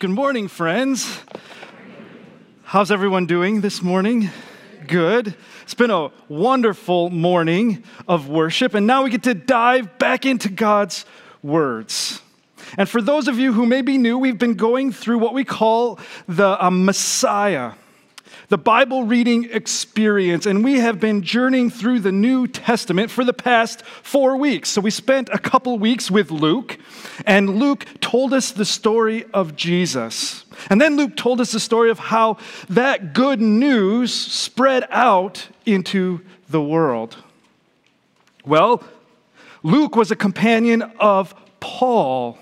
Good morning, friends. How's everyone doing this morning? Good. It's been a wonderful morning of worship, and now we get to dive back into God's words. And for those of you who may be new, we've been going through what we call the uh, Messiah the Bible reading experience, and we have been journeying through the New Testament for the past four weeks. So we spent a couple weeks with Luke, and Luke told us the story of Jesus. And then Luke told us the story of how that good news spread out into the world. Well, Luke was a companion of Paul.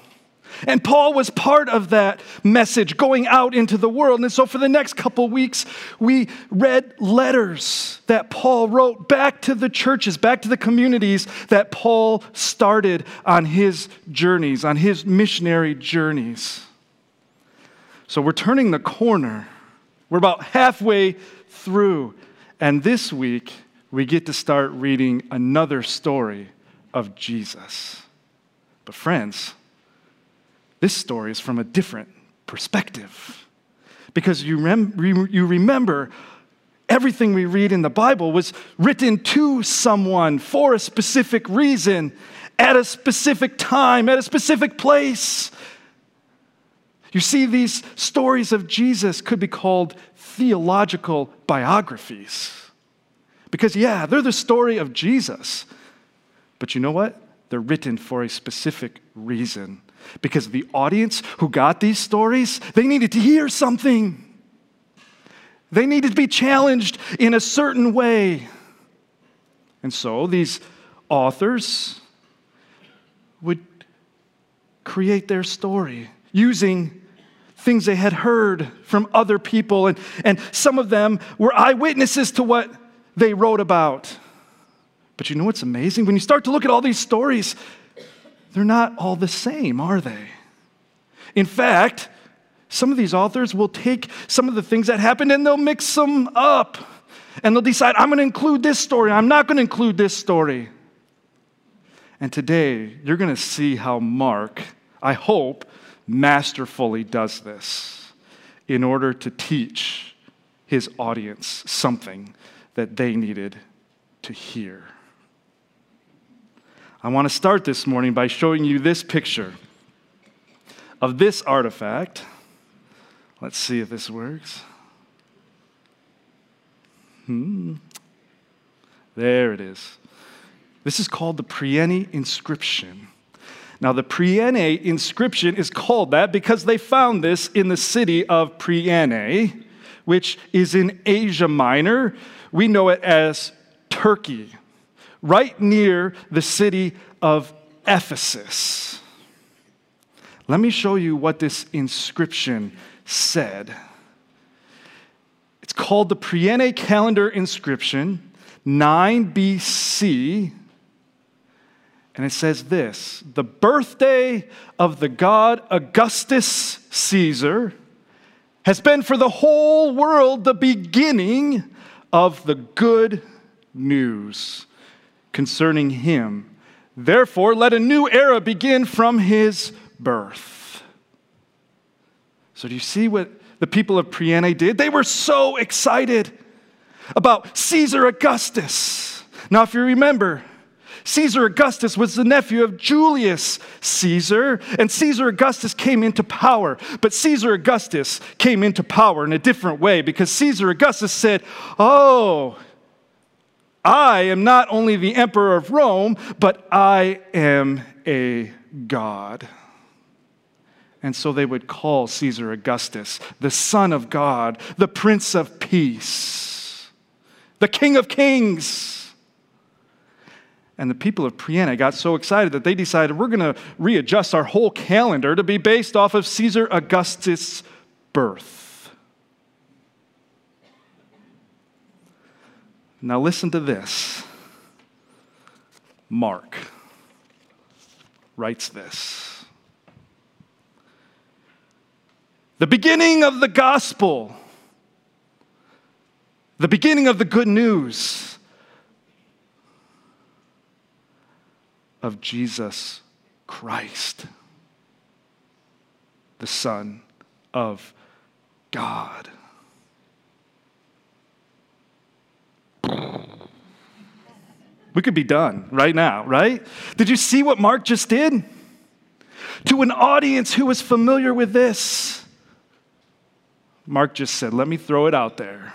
And Paul was part of that message going out into the world. And so for the next couple weeks, we read letters that Paul wrote back to the churches, back to the communities that Paul started on his journeys, on his missionary journeys. So we're turning the corner. We're about halfway through. And this week, we get to start reading another story of Jesus. But, friends, this story is from a different perspective. Because you, rem- you remember everything we read in the Bible was written to someone for a specific reason, at a specific time, at a specific place. You see, these stories of Jesus could be called theological biographies. Because, yeah, they're the story of Jesus. But you know what? They're written for a specific reason because the audience who got these stories, they needed to hear something. They needed to be challenged in a certain way. And so these authors would create their story using things they had heard from other people, and, and some of them were eyewitnesses to what they wrote about. But you know what's amazing? When you start to look at all these stories, they're not all the same, are they? In fact, some of these authors will take some of the things that happened and they'll mix them up. And they'll decide, I'm going to include this story, I'm not going to include this story. And today, you're going to see how Mark, I hope, masterfully does this in order to teach his audience something that they needed to hear. I want to start this morning by showing you this picture of this artifact. Let's see if this works. Hmm. There it is. This is called the Priene inscription. Now, the Priene inscription is called that because they found this in the city of Priene, which is in Asia Minor. We know it as Turkey right near the city of Ephesus. Let me show you what this inscription said. It's called the Priene Calendar Inscription, 9 BC. And it says this The birthday of the god Augustus Caesar has been for the whole world the beginning of the good news concerning him. Therefore, let a new era begin from his birth. So, do you see what the people of Priene did? They were so excited about Caesar Augustus. Now, if you remember, Caesar Augustus was the nephew of Julius Caesar, and Caesar Augustus came into power. But Caesar Augustus came into power in a different way because Caesar Augustus said, Oh, I am not only the emperor of Rome, but I am a God. And so they would call Caesar Augustus the Son of God, the Prince of Peace, the King of Kings. And the people of Priene got so excited that they decided we're going to readjust our whole calendar to be based off of Caesar Augustus' birth. Now, listen to this. Mark writes this The beginning of the gospel, the beginning of the good news of Jesus Christ, the Son of God. We could be done right now, right? Did you see what Mark just did? To an audience who was familiar with this, Mark just said, Let me throw it out there.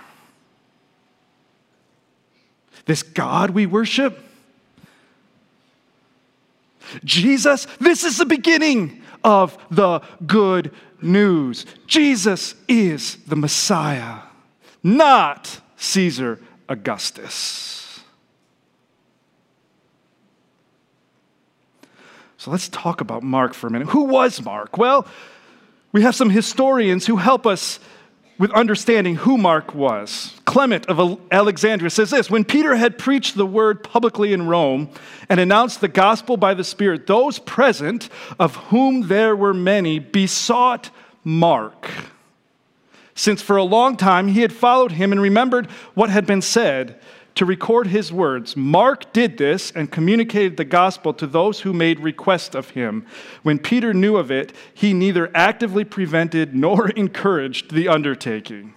This God we worship, Jesus, this is the beginning of the good news. Jesus is the Messiah, not Caesar Augustus. So let's talk about Mark for a minute. Who was Mark? Well, we have some historians who help us with understanding who Mark was. Clement of Alexandria says this When Peter had preached the word publicly in Rome and announced the gospel by the Spirit, those present, of whom there were many, besought Mark. Since for a long time he had followed him and remembered what had been said, to record his words. Mark did this and communicated the gospel to those who made request of him. When Peter knew of it, he neither actively prevented nor encouraged the undertaking.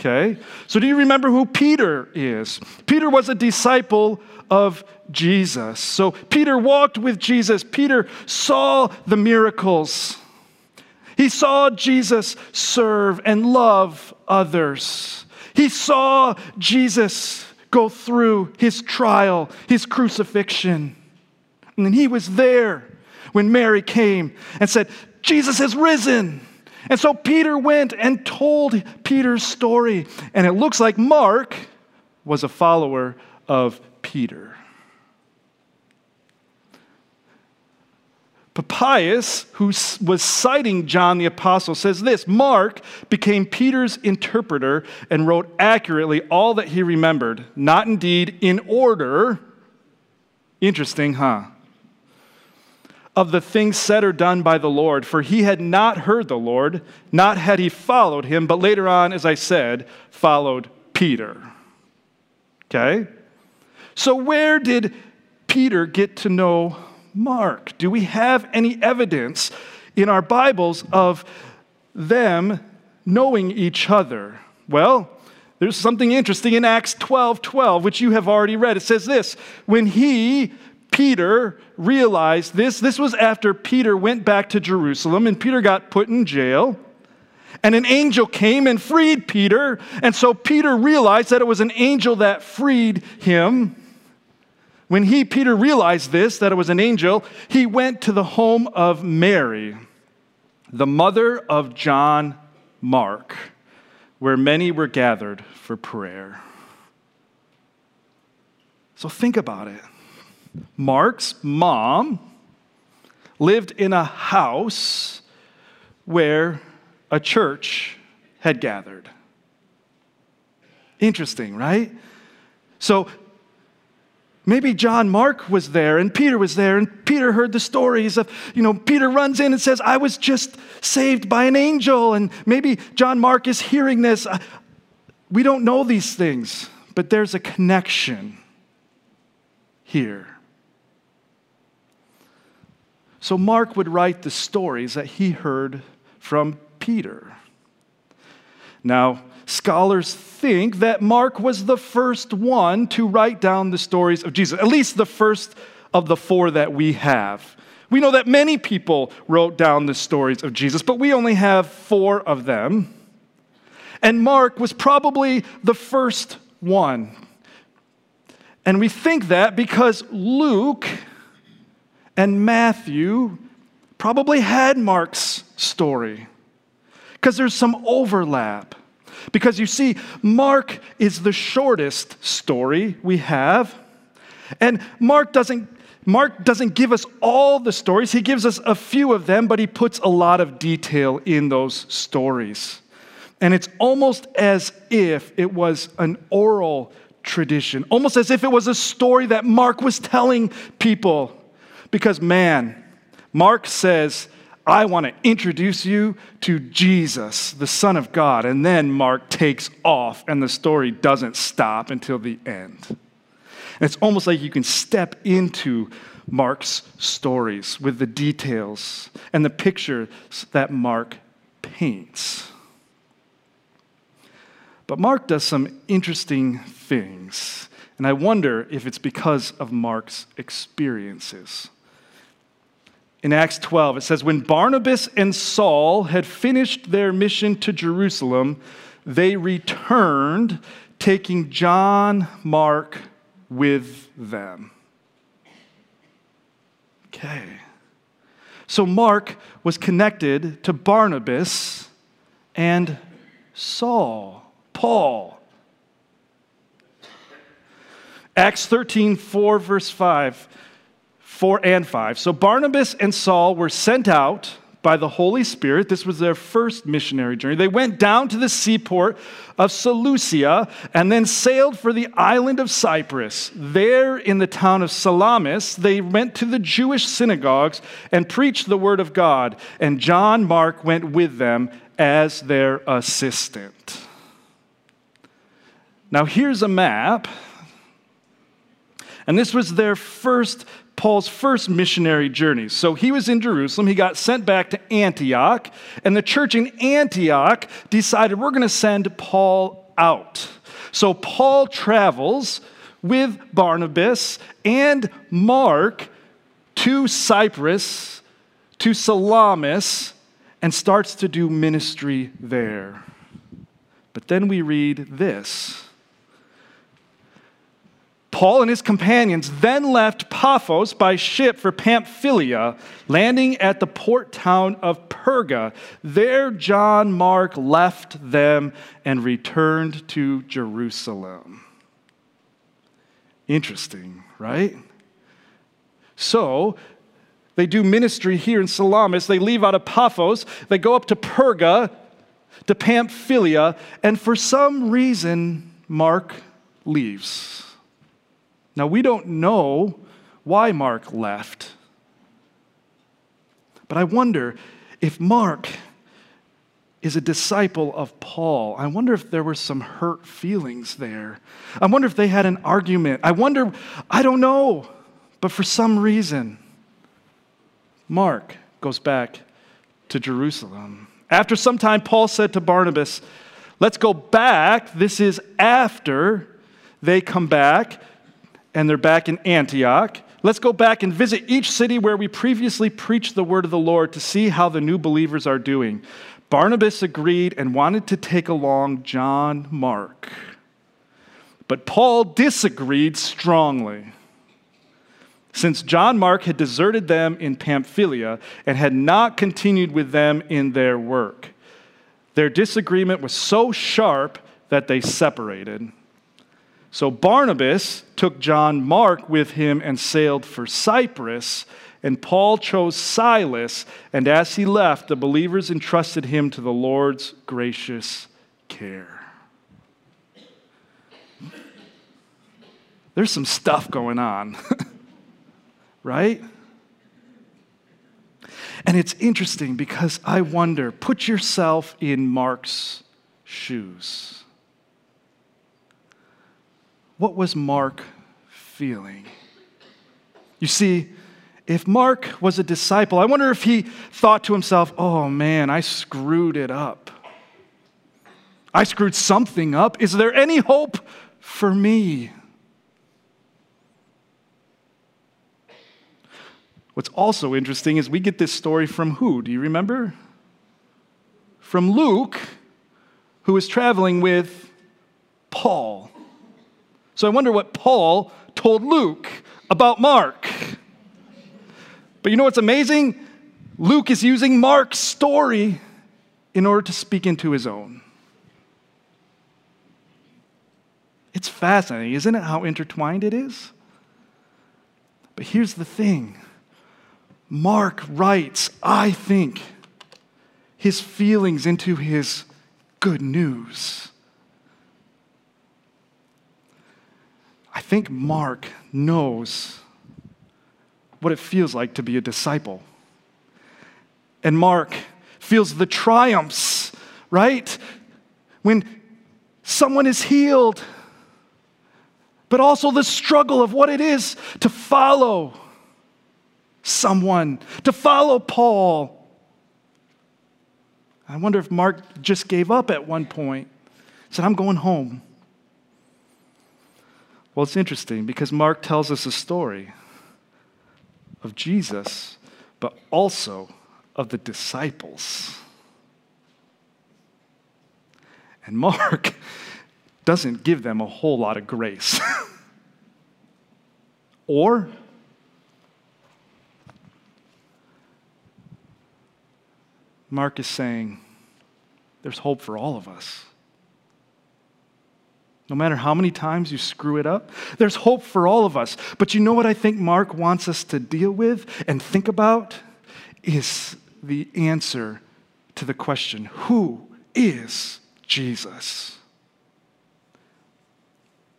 Okay? So, do you remember who Peter is? Peter was a disciple of Jesus. So, Peter walked with Jesus. Peter saw the miracles. He saw Jesus serve and love others. He saw Jesus go through his trial, his crucifixion. And then he was there when Mary came and said, Jesus has risen. And so Peter went and told Peter's story. And it looks like Mark was a follower of Peter. Papias, who was citing John the Apostle, says this Mark became Peter's interpreter and wrote accurately all that he remembered, not indeed in order. Interesting, huh? Of the things said or done by the Lord, for he had not heard the Lord, not had he followed him, but later on, as I said, followed Peter. Okay? So, where did Peter get to know Mark? Do we have any evidence in our Bibles of them knowing each other? Well, there's something interesting in Acts 12 12, which you have already read. It says this When he, Peter, realized this, this was after Peter went back to Jerusalem and Peter got put in jail. And an angel came and freed Peter. And so Peter realized that it was an angel that freed him. When he, Peter, realized this, that it was an angel, he went to the home of Mary, the mother of John Mark, where many were gathered for prayer. So think about it. Mark's mom lived in a house where a church had gathered. Interesting, right? So Maybe John Mark was there and Peter was there, and Peter heard the stories of, you know, Peter runs in and says, I was just saved by an angel. And maybe John Mark is hearing this. Uh, we don't know these things, but there's a connection here. So Mark would write the stories that he heard from Peter. Now, Scholars think that Mark was the first one to write down the stories of Jesus, at least the first of the four that we have. We know that many people wrote down the stories of Jesus, but we only have four of them. And Mark was probably the first one. And we think that because Luke and Matthew probably had Mark's story, because there's some overlap. Because you see, Mark is the shortest story we have. And Mark doesn't, Mark doesn't give us all the stories, he gives us a few of them, but he puts a lot of detail in those stories. And it's almost as if it was an oral tradition, almost as if it was a story that Mark was telling people. Because, man, Mark says I want to introduce you to Jesus, the Son of God. And then Mark takes off, and the story doesn't stop until the end. And it's almost like you can step into Mark's stories with the details and the pictures that Mark paints. But Mark does some interesting things, and I wonder if it's because of Mark's experiences. In Acts 12, it says, When Barnabas and Saul had finished their mission to Jerusalem, they returned, taking John Mark with them. Okay. So Mark was connected to Barnabas and Saul. Paul. Acts 13, 4, verse 5, 4 and 5. So Barnabas and Saul were sent out by the Holy Spirit. This was their first missionary journey. They went down to the seaport of Seleucia and then sailed for the island of Cyprus. There in the town of Salamis, they went to the Jewish synagogues and preached the word of God. And John Mark went with them as their assistant. Now, here's a map. And this was their first, Paul's first missionary journey. So he was in Jerusalem. He got sent back to Antioch. And the church in Antioch decided we're going to send Paul out. So Paul travels with Barnabas and Mark to Cyprus, to Salamis, and starts to do ministry there. But then we read this. Paul and his companions then left Paphos by ship for Pamphylia, landing at the port town of Perga. There, John Mark left them and returned to Jerusalem. Interesting, right? So, they do ministry here in Salamis. They leave out of Paphos. They go up to Perga, to Pamphylia, and for some reason, Mark leaves. Now, we don't know why Mark left. But I wonder if Mark is a disciple of Paul. I wonder if there were some hurt feelings there. I wonder if they had an argument. I wonder, I don't know. But for some reason, Mark goes back to Jerusalem. After some time, Paul said to Barnabas, Let's go back. This is after they come back and they're back in Antioch. Let's go back and visit each city where we previously preached the word of the Lord to see how the new believers are doing. Barnabas agreed and wanted to take along John Mark. But Paul disagreed strongly. Since John Mark had deserted them in Pamphylia and had not continued with them in their work, their disagreement was so sharp that they separated. So Barnabas took John Mark with him and sailed for Cyprus, and Paul chose Silas, and as he left, the believers entrusted him to the Lord's gracious care. There's some stuff going on, right? And it's interesting because I wonder put yourself in Mark's shoes. What was Mark feeling? You see, if Mark was a disciple, I wonder if he thought to himself, oh man, I screwed it up. I screwed something up. Is there any hope for me? What's also interesting is we get this story from who? Do you remember? From Luke, who was traveling with Paul. So I wonder what Paul told Luke about Mark. But you know what's amazing? Luke is using Mark's story in order to speak into his own. It's fascinating, isn't it, how intertwined it is? But here's the thing Mark writes, I think, his feelings into his good news. I think Mark knows what it feels like to be a disciple. And Mark feels the triumphs, right? When someone is healed, but also the struggle of what it is to follow someone, to follow Paul. I wonder if Mark just gave up at one point. Said, I'm going home. Well, it's interesting because Mark tells us a story of Jesus, but also of the disciples. And Mark doesn't give them a whole lot of grace. or, Mark is saying, there's hope for all of us. No matter how many times you screw it up, there's hope for all of us. But you know what I think Mark wants us to deal with and think about? Is the answer to the question who is Jesus?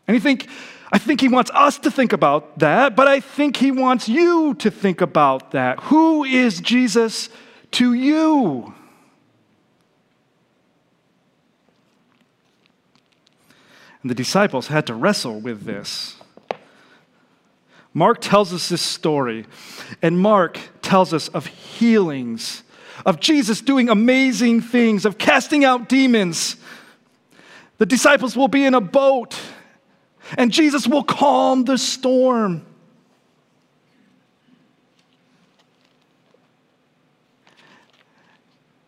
And I think, I think he wants us to think about that, but I think he wants you to think about that. Who is Jesus to you? And the disciples had to wrestle with this. Mark tells us this story, and Mark tells us of healings, of Jesus doing amazing things, of casting out demons. The disciples will be in a boat, and Jesus will calm the storm.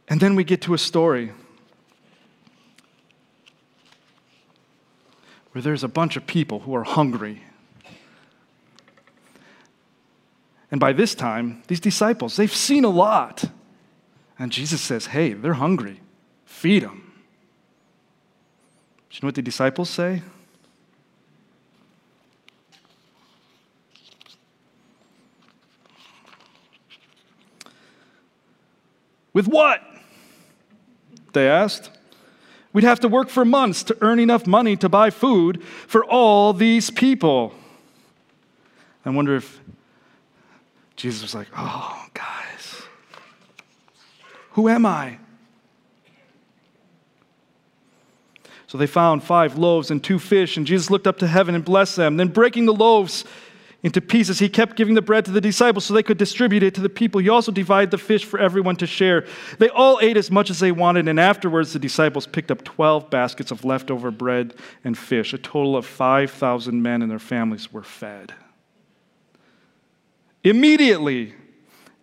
And then we get to a story where there's a bunch of people who are hungry. And by this time, these disciples, they've seen a lot. And Jesus says, Hey, they're hungry. Feed them. Do you know what the disciples say? With what? They asked. We'd have to work for months to earn enough money to buy food for all these people. I wonder if Jesus was like, oh, guys, who am I? So they found five loaves and two fish, and Jesus looked up to heaven and blessed them. Then, breaking the loaves, into pieces. He kept giving the bread to the disciples so they could distribute it to the people. He also divided the fish for everyone to share. They all ate as much as they wanted, and afterwards the disciples picked up 12 baskets of leftover bread and fish. A total of 5,000 men and their families were fed. Immediately,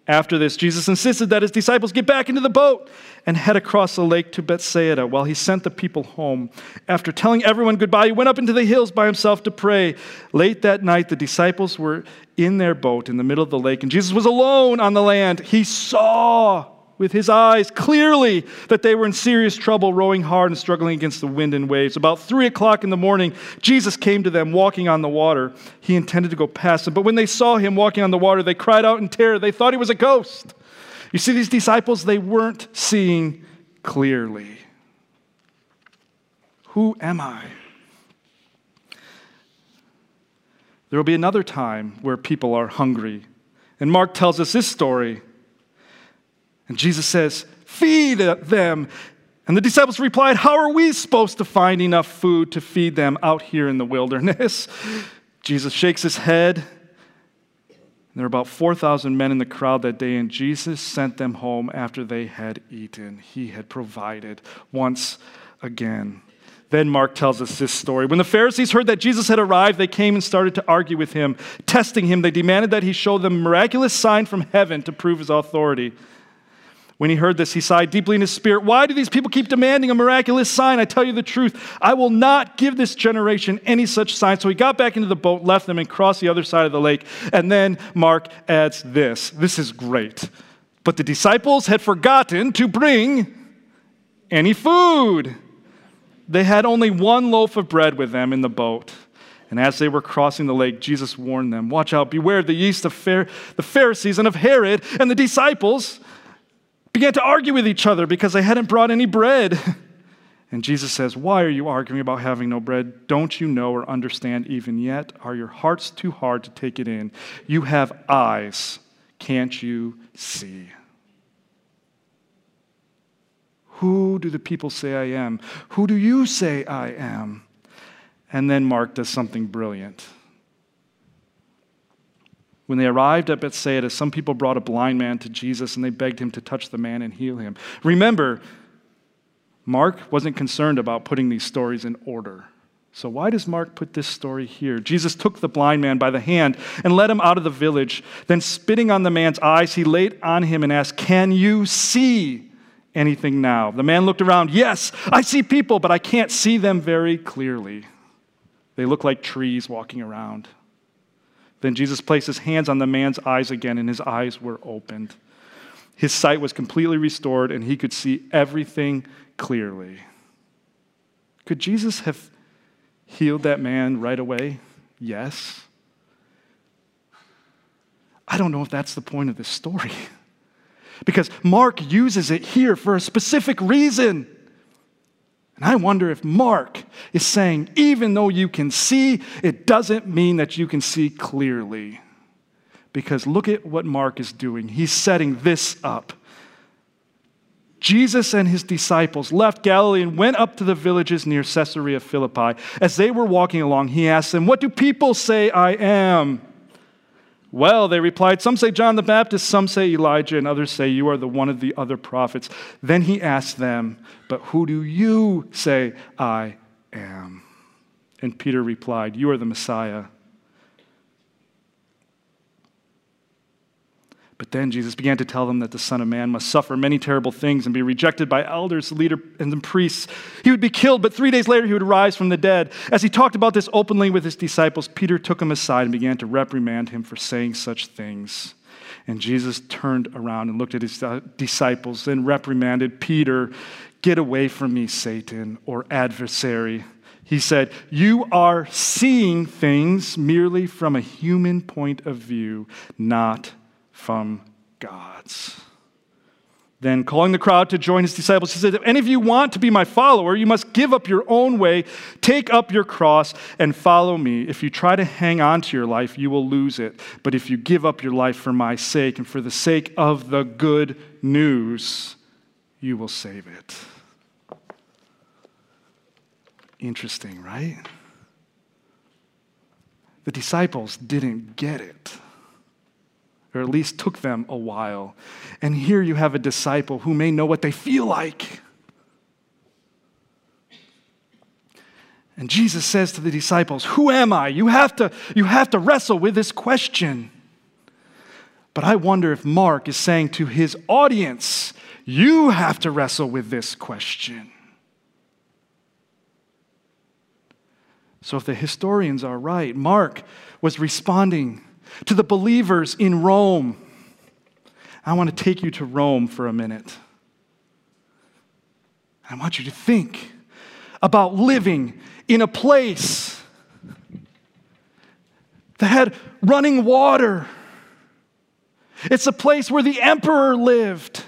after this, Jesus insisted that his disciples get back into the boat and head across the lake to Bethsaida while he sent the people home. After telling everyone goodbye, he went up into the hills by himself to pray. Late that night, the disciples were in their boat in the middle of the lake, and Jesus was alone on the land. He saw with his eyes clearly that they were in serious trouble, rowing hard and struggling against the wind and waves. About three o'clock in the morning, Jesus came to them walking on the water. He intended to go past them, but when they saw him walking on the water, they cried out in terror. They thought he was a ghost. You see, these disciples, they weren't seeing clearly. Who am I? There will be another time where people are hungry. And Mark tells us this story. And Jesus says, Feed them. And the disciples replied, How are we supposed to find enough food to feed them out here in the wilderness? Jesus shakes his head. There were about 4,000 men in the crowd that day, and Jesus sent them home after they had eaten. He had provided once again. Then Mark tells us this story. When the Pharisees heard that Jesus had arrived, they came and started to argue with him, testing him. They demanded that he show them a miraculous sign from heaven to prove his authority. When he heard this, he sighed deeply in his spirit. Why do these people keep demanding a miraculous sign? I tell you the truth. I will not give this generation any such sign. So he got back into the boat, left them, and crossed the other side of the lake. And then Mark adds this this is great. But the disciples had forgotten to bring any food. They had only one loaf of bread with them in the boat. And as they were crossing the lake, Jesus warned them Watch out, beware the yeast of the Pharisees and of Herod and the disciples began to argue with each other because they hadn't brought any bread. And Jesus says, Why are you arguing about having no bread? Don't you know or understand even yet? Are your hearts too hard to take it in? You have eyes, can't you see? Who do the people say I am? Who do you say I am? And then Mark does something brilliant. When they arrived at Bethsaida, some people brought a blind man to Jesus and they begged him to touch the man and heal him. Remember, Mark wasn't concerned about putting these stories in order. So, why does Mark put this story here? Jesus took the blind man by the hand and led him out of the village. Then, spitting on the man's eyes, he laid on him and asked, Can you see anything now? The man looked around. Yes, I see people, but I can't see them very clearly. They look like trees walking around. Then Jesus placed his hands on the man's eyes again, and his eyes were opened. His sight was completely restored, and he could see everything clearly. Could Jesus have healed that man right away? Yes. I don't know if that's the point of this story. Because Mark uses it here for a specific reason. And I wonder if Mark is saying, even though you can see, it doesn't mean that you can see clearly. Because look at what Mark is doing. He's setting this up. Jesus and his disciples left Galilee and went up to the villages near Caesarea Philippi. As they were walking along, he asked them, What do people say I am? Well, they replied, Some say John the Baptist, some say Elijah, and others say you are the one of the other prophets. Then he asked them, But who do you say I am? And Peter replied, You are the Messiah. But then Jesus began to tell them that the Son of Man must suffer many terrible things and be rejected by elders, the leader, and priests. He would be killed, but three days later he would rise from the dead. As he talked about this openly with his disciples, Peter took him aside and began to reprimand him for saying such things. And Jesus turned around and looked at his disciples and reprimanded Peter, Get away from me, Satan, or adversary. He said, You are seeing things merely from a human point of view, not from God's. Then, calling the crowd to join his disciples, he said, If any of you want to be my follower, you must give up your own way, take up your cross, and follow me. If you try to hang on to your life, you will lose it. But if you give up your life for my sake and for the sake of the good news, you will save it. Interesting, right? The disciples didn't get it or at least took them a while. And here you have a disciple who may know what they feel like. And Jesus says to the disciples, Who am I? You have to, you have to wrestle with this question. But I wonder if Mark is saying to his audience, You have to wrestle with this question. So, if the historians are right, Mark was responding to the believers in Rome. I want to take you to Rome for a minute. I want you to think about living in a place that had running water. It's a place where the emperor lived.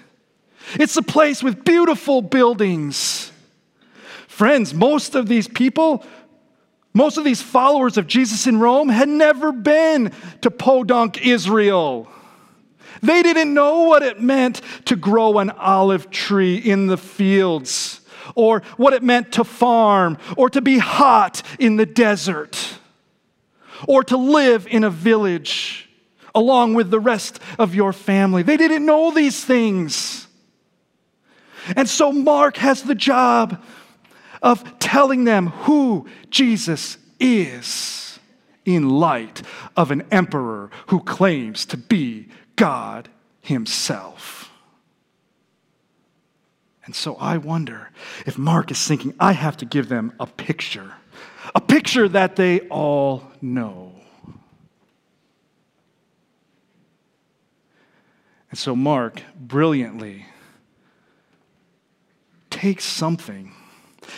It's a place with beautiful buildings. Friends, most of these people most of these followers of Jesus in Rome had never been to Podunk, Israel. They didn't know what it meant to grow an olive tree in the fields, or what it meant to farm, or to be hot in the desert, or to live in a village along with the rest of your family. They didn't know these things. And so Mark has the job of telling them who Jesus is in light of an emperor who claims to be God himself. And so I wonder if Mark is thinking, I have to give them a picture, a picture that they all know. And so Mark brilliantly takes something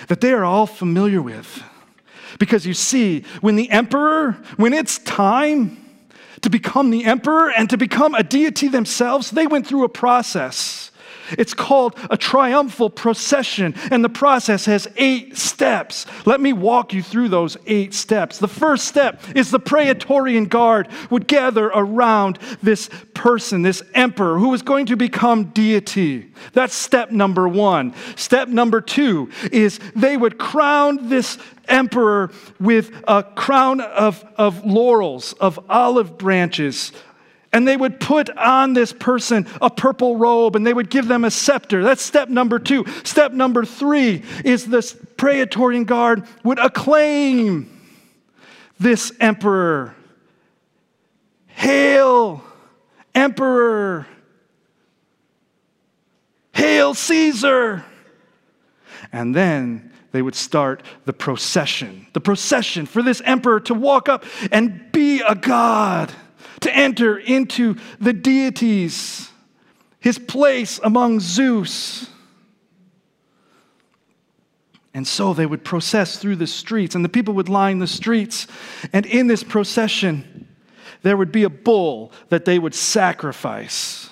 that they are all familiar with. Because you see, when the emperor, when it's time to become the emperor and to become a deity themselves, they went through a process. It's called a triumphal procession, and the process has eight steps. Let me walk you through those eight steps. The first step is the Praetorian Guard would gather around this person, this emperor, who was going to become deity. That's step number one. Step number two is they would crown this emperor with a crown of, of laurels, of olive branches, And they would put on this person a purple robe and they would give them a scepter. That's step number two. Step number three is this Praetorian Guard would acclaim this emperor. Hail, emperor! Hail, Caesar! And then they would start the procession, the procession for this emperor to walk up and be a god to enter into the deities, his place among Zeus. And so they would process through the streets, and the people would line the streets. And in this procession, there would be a bull that they would sacrifice.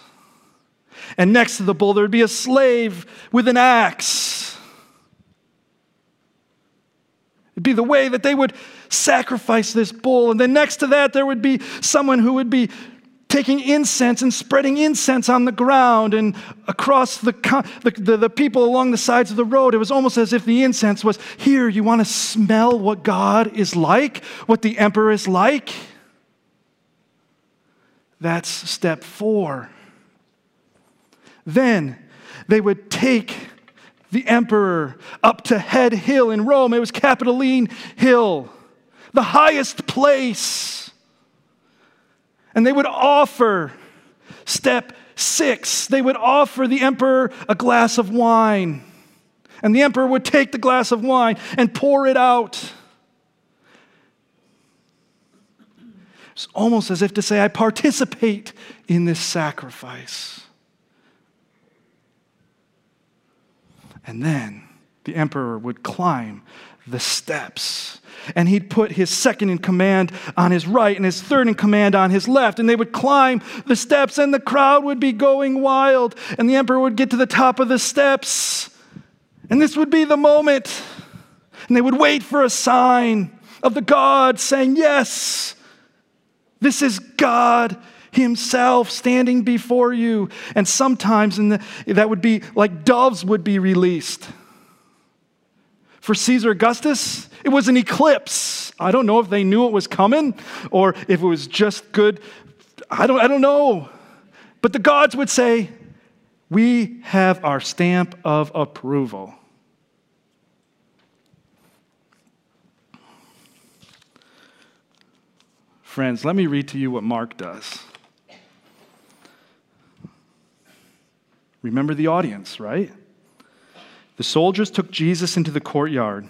And next to the bull, there would be a slave with an axe. It'd be the way that they would sacrifice this bull. And then next to that, there would be someone who would be taking incense and spreading incense on the ground and across the, the, the, the, people along the sides of the road. It was almost as if the incense was here, you want to smell what God is like, what the emperor is like? That's step four. Then they would take the emperor up to Head Hill in Rome. It was Capitoline Hill the highest place. And they would offer, step six, they would offer the emperor a glass of wine. And the emperor would take the glass of wine and pour it out. It's almost as if to say, I participate in this sacrifice. And then the emperor would climb the steps and he'd put his second in command on his right and his third in command on his left. And they would climb the steps, and the crowd would be going wild. And the emperor would get to the top of the steps, and this would be the moment. And they would wait for a sign of the God saying, Yes, this is God himself standing before you. And sometimes in the, that would be like doves would be released. For Caesar Augustus, it was an eclipse. I don't know if they knew it was coming or if it was just good. I don't, I don't know. But the gods would say, We have our stamp of approval. Friends, let me read to you what Mark does. Remember the audience, right? The soldiers took Jesus into the courtyard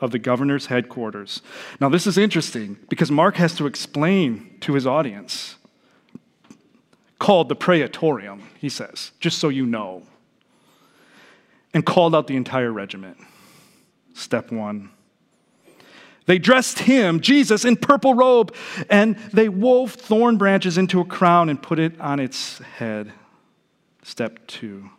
of the governor's headquarters. Now, this is interesting because Mark has to explain to his audience, called the Praetorium, he says, just so you know, and called out the entire regiment. Step one. They dressed him, Jesus, in purple robe, and they wove thorn branches into a crown and put it on its head. Step two.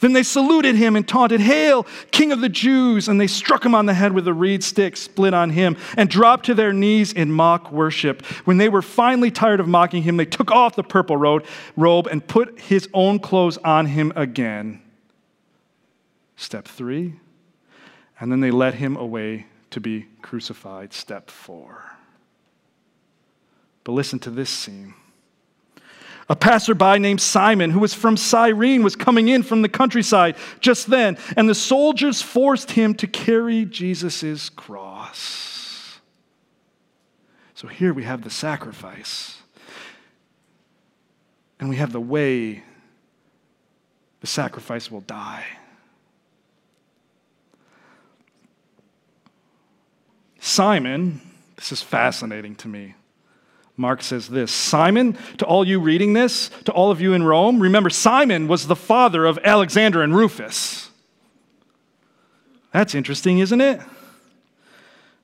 Then they saluted him and taunted, Hail, King of the Jews! And they struck him on the head with a reed stick split on him and dropped to their knees in mock worship. When they were finally tired of mocking him, they took off the purple robe and put his own clothes on him again. Step three. And then they led him away to be crucified. Step four. But listen to this scene. A passerby named Simon, who was from Cyrene, was coming in from the countryside just then, and the soldiers forced him to carry Jesus' cross. So here we have the sacrifice, and we have the way the sacrifice will die. Simon, this is fascinating to me. Mark says this Simon, to all you reading this, to all of you in Rome, remember Simon was the father of Alexander and Rufus. That's interesting, isn't it?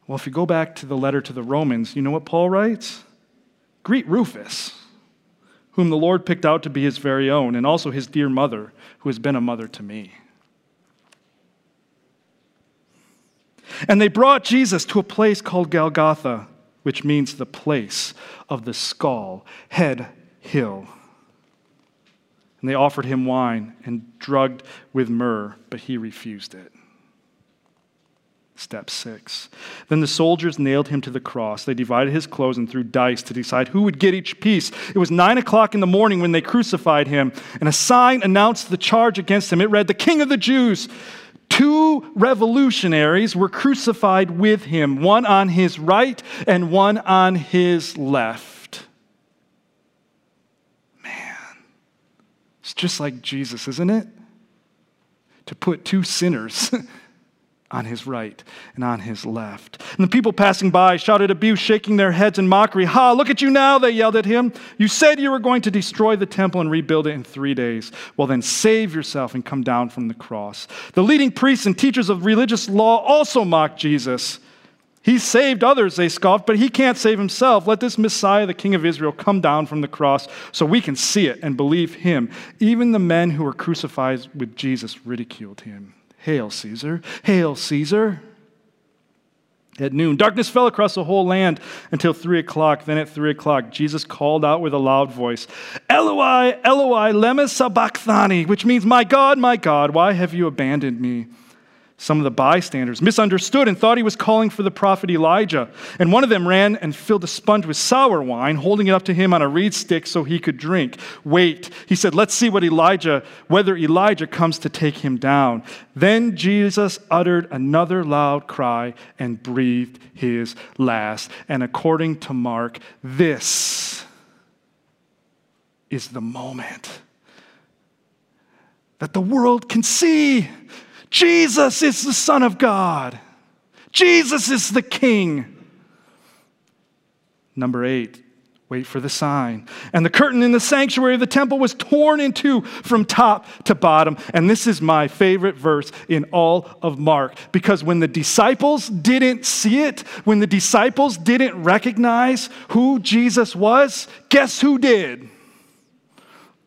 Well, if you go back to the letter to the Romans, you know what Paul writes? Greet Rufus, whom the Lord picked out to be his very own, and also his dear mother, who has been a mother to me. And they brought Jesus to a place called Golgotha which means the place of the skull, head hill. And they offered him wine and drugged with myrrh, but he refused it. Step six. Then the soldiers nailed him to the cross. They divided his clothes and threw dice to decide who would get each piece. It was nine o'clock in the morning when they crucified him, and a sign announced the charge against him. It read, The King of the Jews. Two revolutionaries were crucified with him, one on his right and one on his left. Man, it's just like Jesus, isn't it? To put two sinners on his right and on his left. And the people passing by shouted abuse, shaking their heads in mockery. Ha, look at you now, they yelled at him. You said you were going to destroy the temple and rebuild it in three days. Well, then save yourself and come down from the cross. The leading priests and teachers of religious law also mocked Jesus. He saved others, they scoffed, but he can't save himself. Let this Messiah, the King of Israel, come down from the cross so we can see it and believe him. Even the men who were crucified with Jesus ridiculed him. Hail, Caesar! Hail, Caesar! At noon, darkness fell across the whole land until three o'clock. Then at three o'clock, Jesus called out with a loud voice, Eloi, Eloi, lema sabachthani, which means, My God, my God, why have you abandoned me? Some of the bystanders misunderstood and thought he was calling for the prophet Elijah. And one of them ran and filled a sponge with sour wine, holding it up to him on a reed stick so he could drink. Wait, he said, let's see what Elijah, whether Elijah comes to take him down. Then Jesus uttered another loud cry and breathed his last. And according to Mark, this is the moment that the world can see Jesus is the Son of God. Jesus is the King. Number eight, wait for the sign. And the curtain in the sanctuary of the temple was torn in two from top to bottom. And this is my favorite verse in all of Mark because when the disciples didn't see it, when the disciples didn't recognize who Jesus was, guess who did?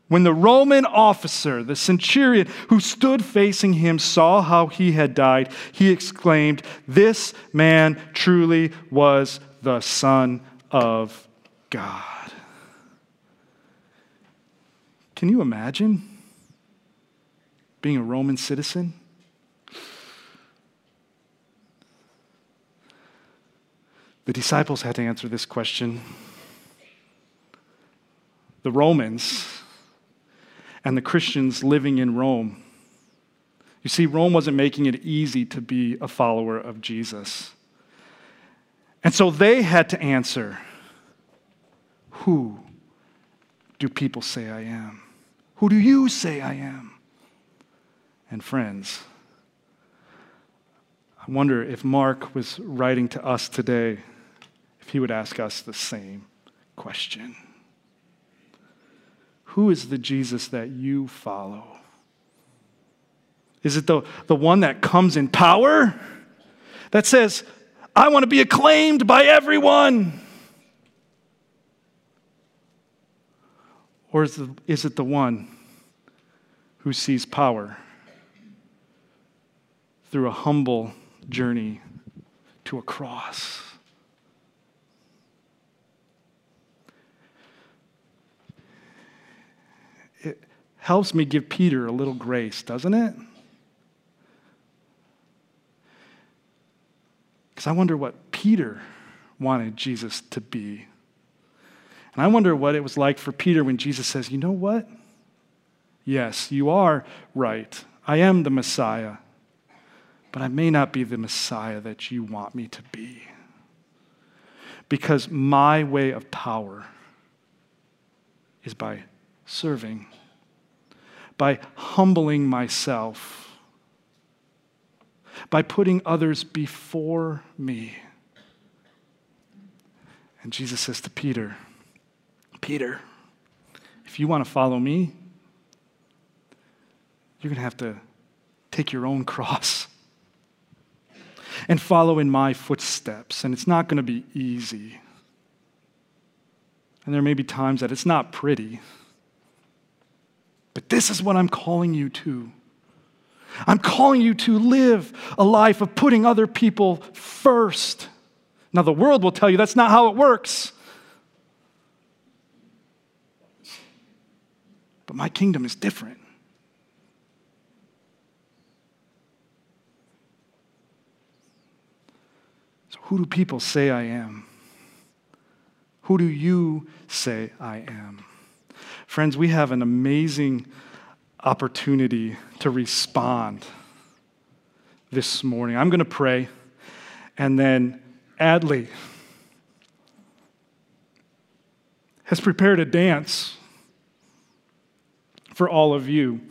When the Roman officer, the centurion who stood facing him, saw how he had died, he exclaimed, This man truly was the Son of God. Can you imagine being a Roman citizen? The disciples had to answer this question. The Romans, and the Christians living in Rome. You see, Rome wasn't making it easy to be a follower of Jesus. And so they had to answer Who do people say I am? Who do you say I am? And friends, I wonder if Mark was writing to us today, if he would ask us the same question. Who is the Jesus that you follow? Is it the, the one that comes in power? That says, I want to be acclaimed by everyone? Or is, the, is it the one who sees power through a humble journey to a cross? Helps me give Peter a little grace, doesn't it? Because I wonder what Peter wanted Jesus to be. And I wonder what it was like for Peter when Jesus says, You know what? Yes, you are right. I am the Messiah, but I may not be the Messiah that you want me to be. Because my way of power is by serving by humbling myself, by putting others before me. And Jesus says to Peter, Peter, if you want to follow me, you're going to have to take your own cross and follow in my footsteps. And it's not going to be easy. And there may be times that it's not pretty. But this is what I'm calling you to. I'm calling you to live a life of putting other people first. Now, the world will tell you that's not how it works. But my kingdom is different. So, who do people say I am? Who do you say I am? Friends, we have an amazing opportunity to respond this morning. I'm going to pray, and then Adley has prepared a dance for all of you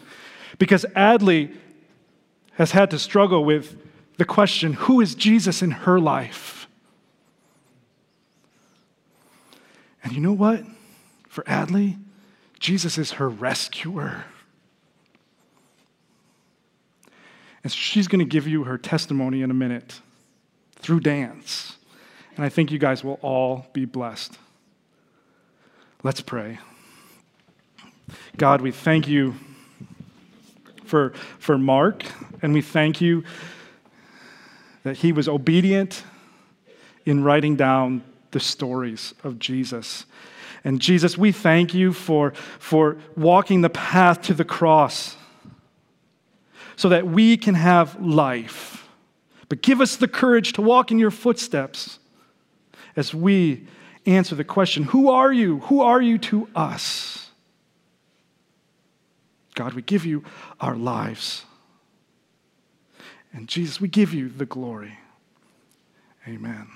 because Adley has had to struggle with the question who is Jesus in her life? And you know what? For Adley, Jesus is her rescuer. And she's going to give you her testimony in a minute through dance. And I think you guys will all be blessed. Let's pray. God, we thank you for, for Mark, and we thank you that he was obedient in writing down the stories of Jesus. And Jesus, we thank you for, for walking the path to the cross so that we can have life. But give us the courage to walk in your footsteps as we answer the question Who are you? Who are you to us? God, we give you our lives. And Jesus, we give you the glory. Amen.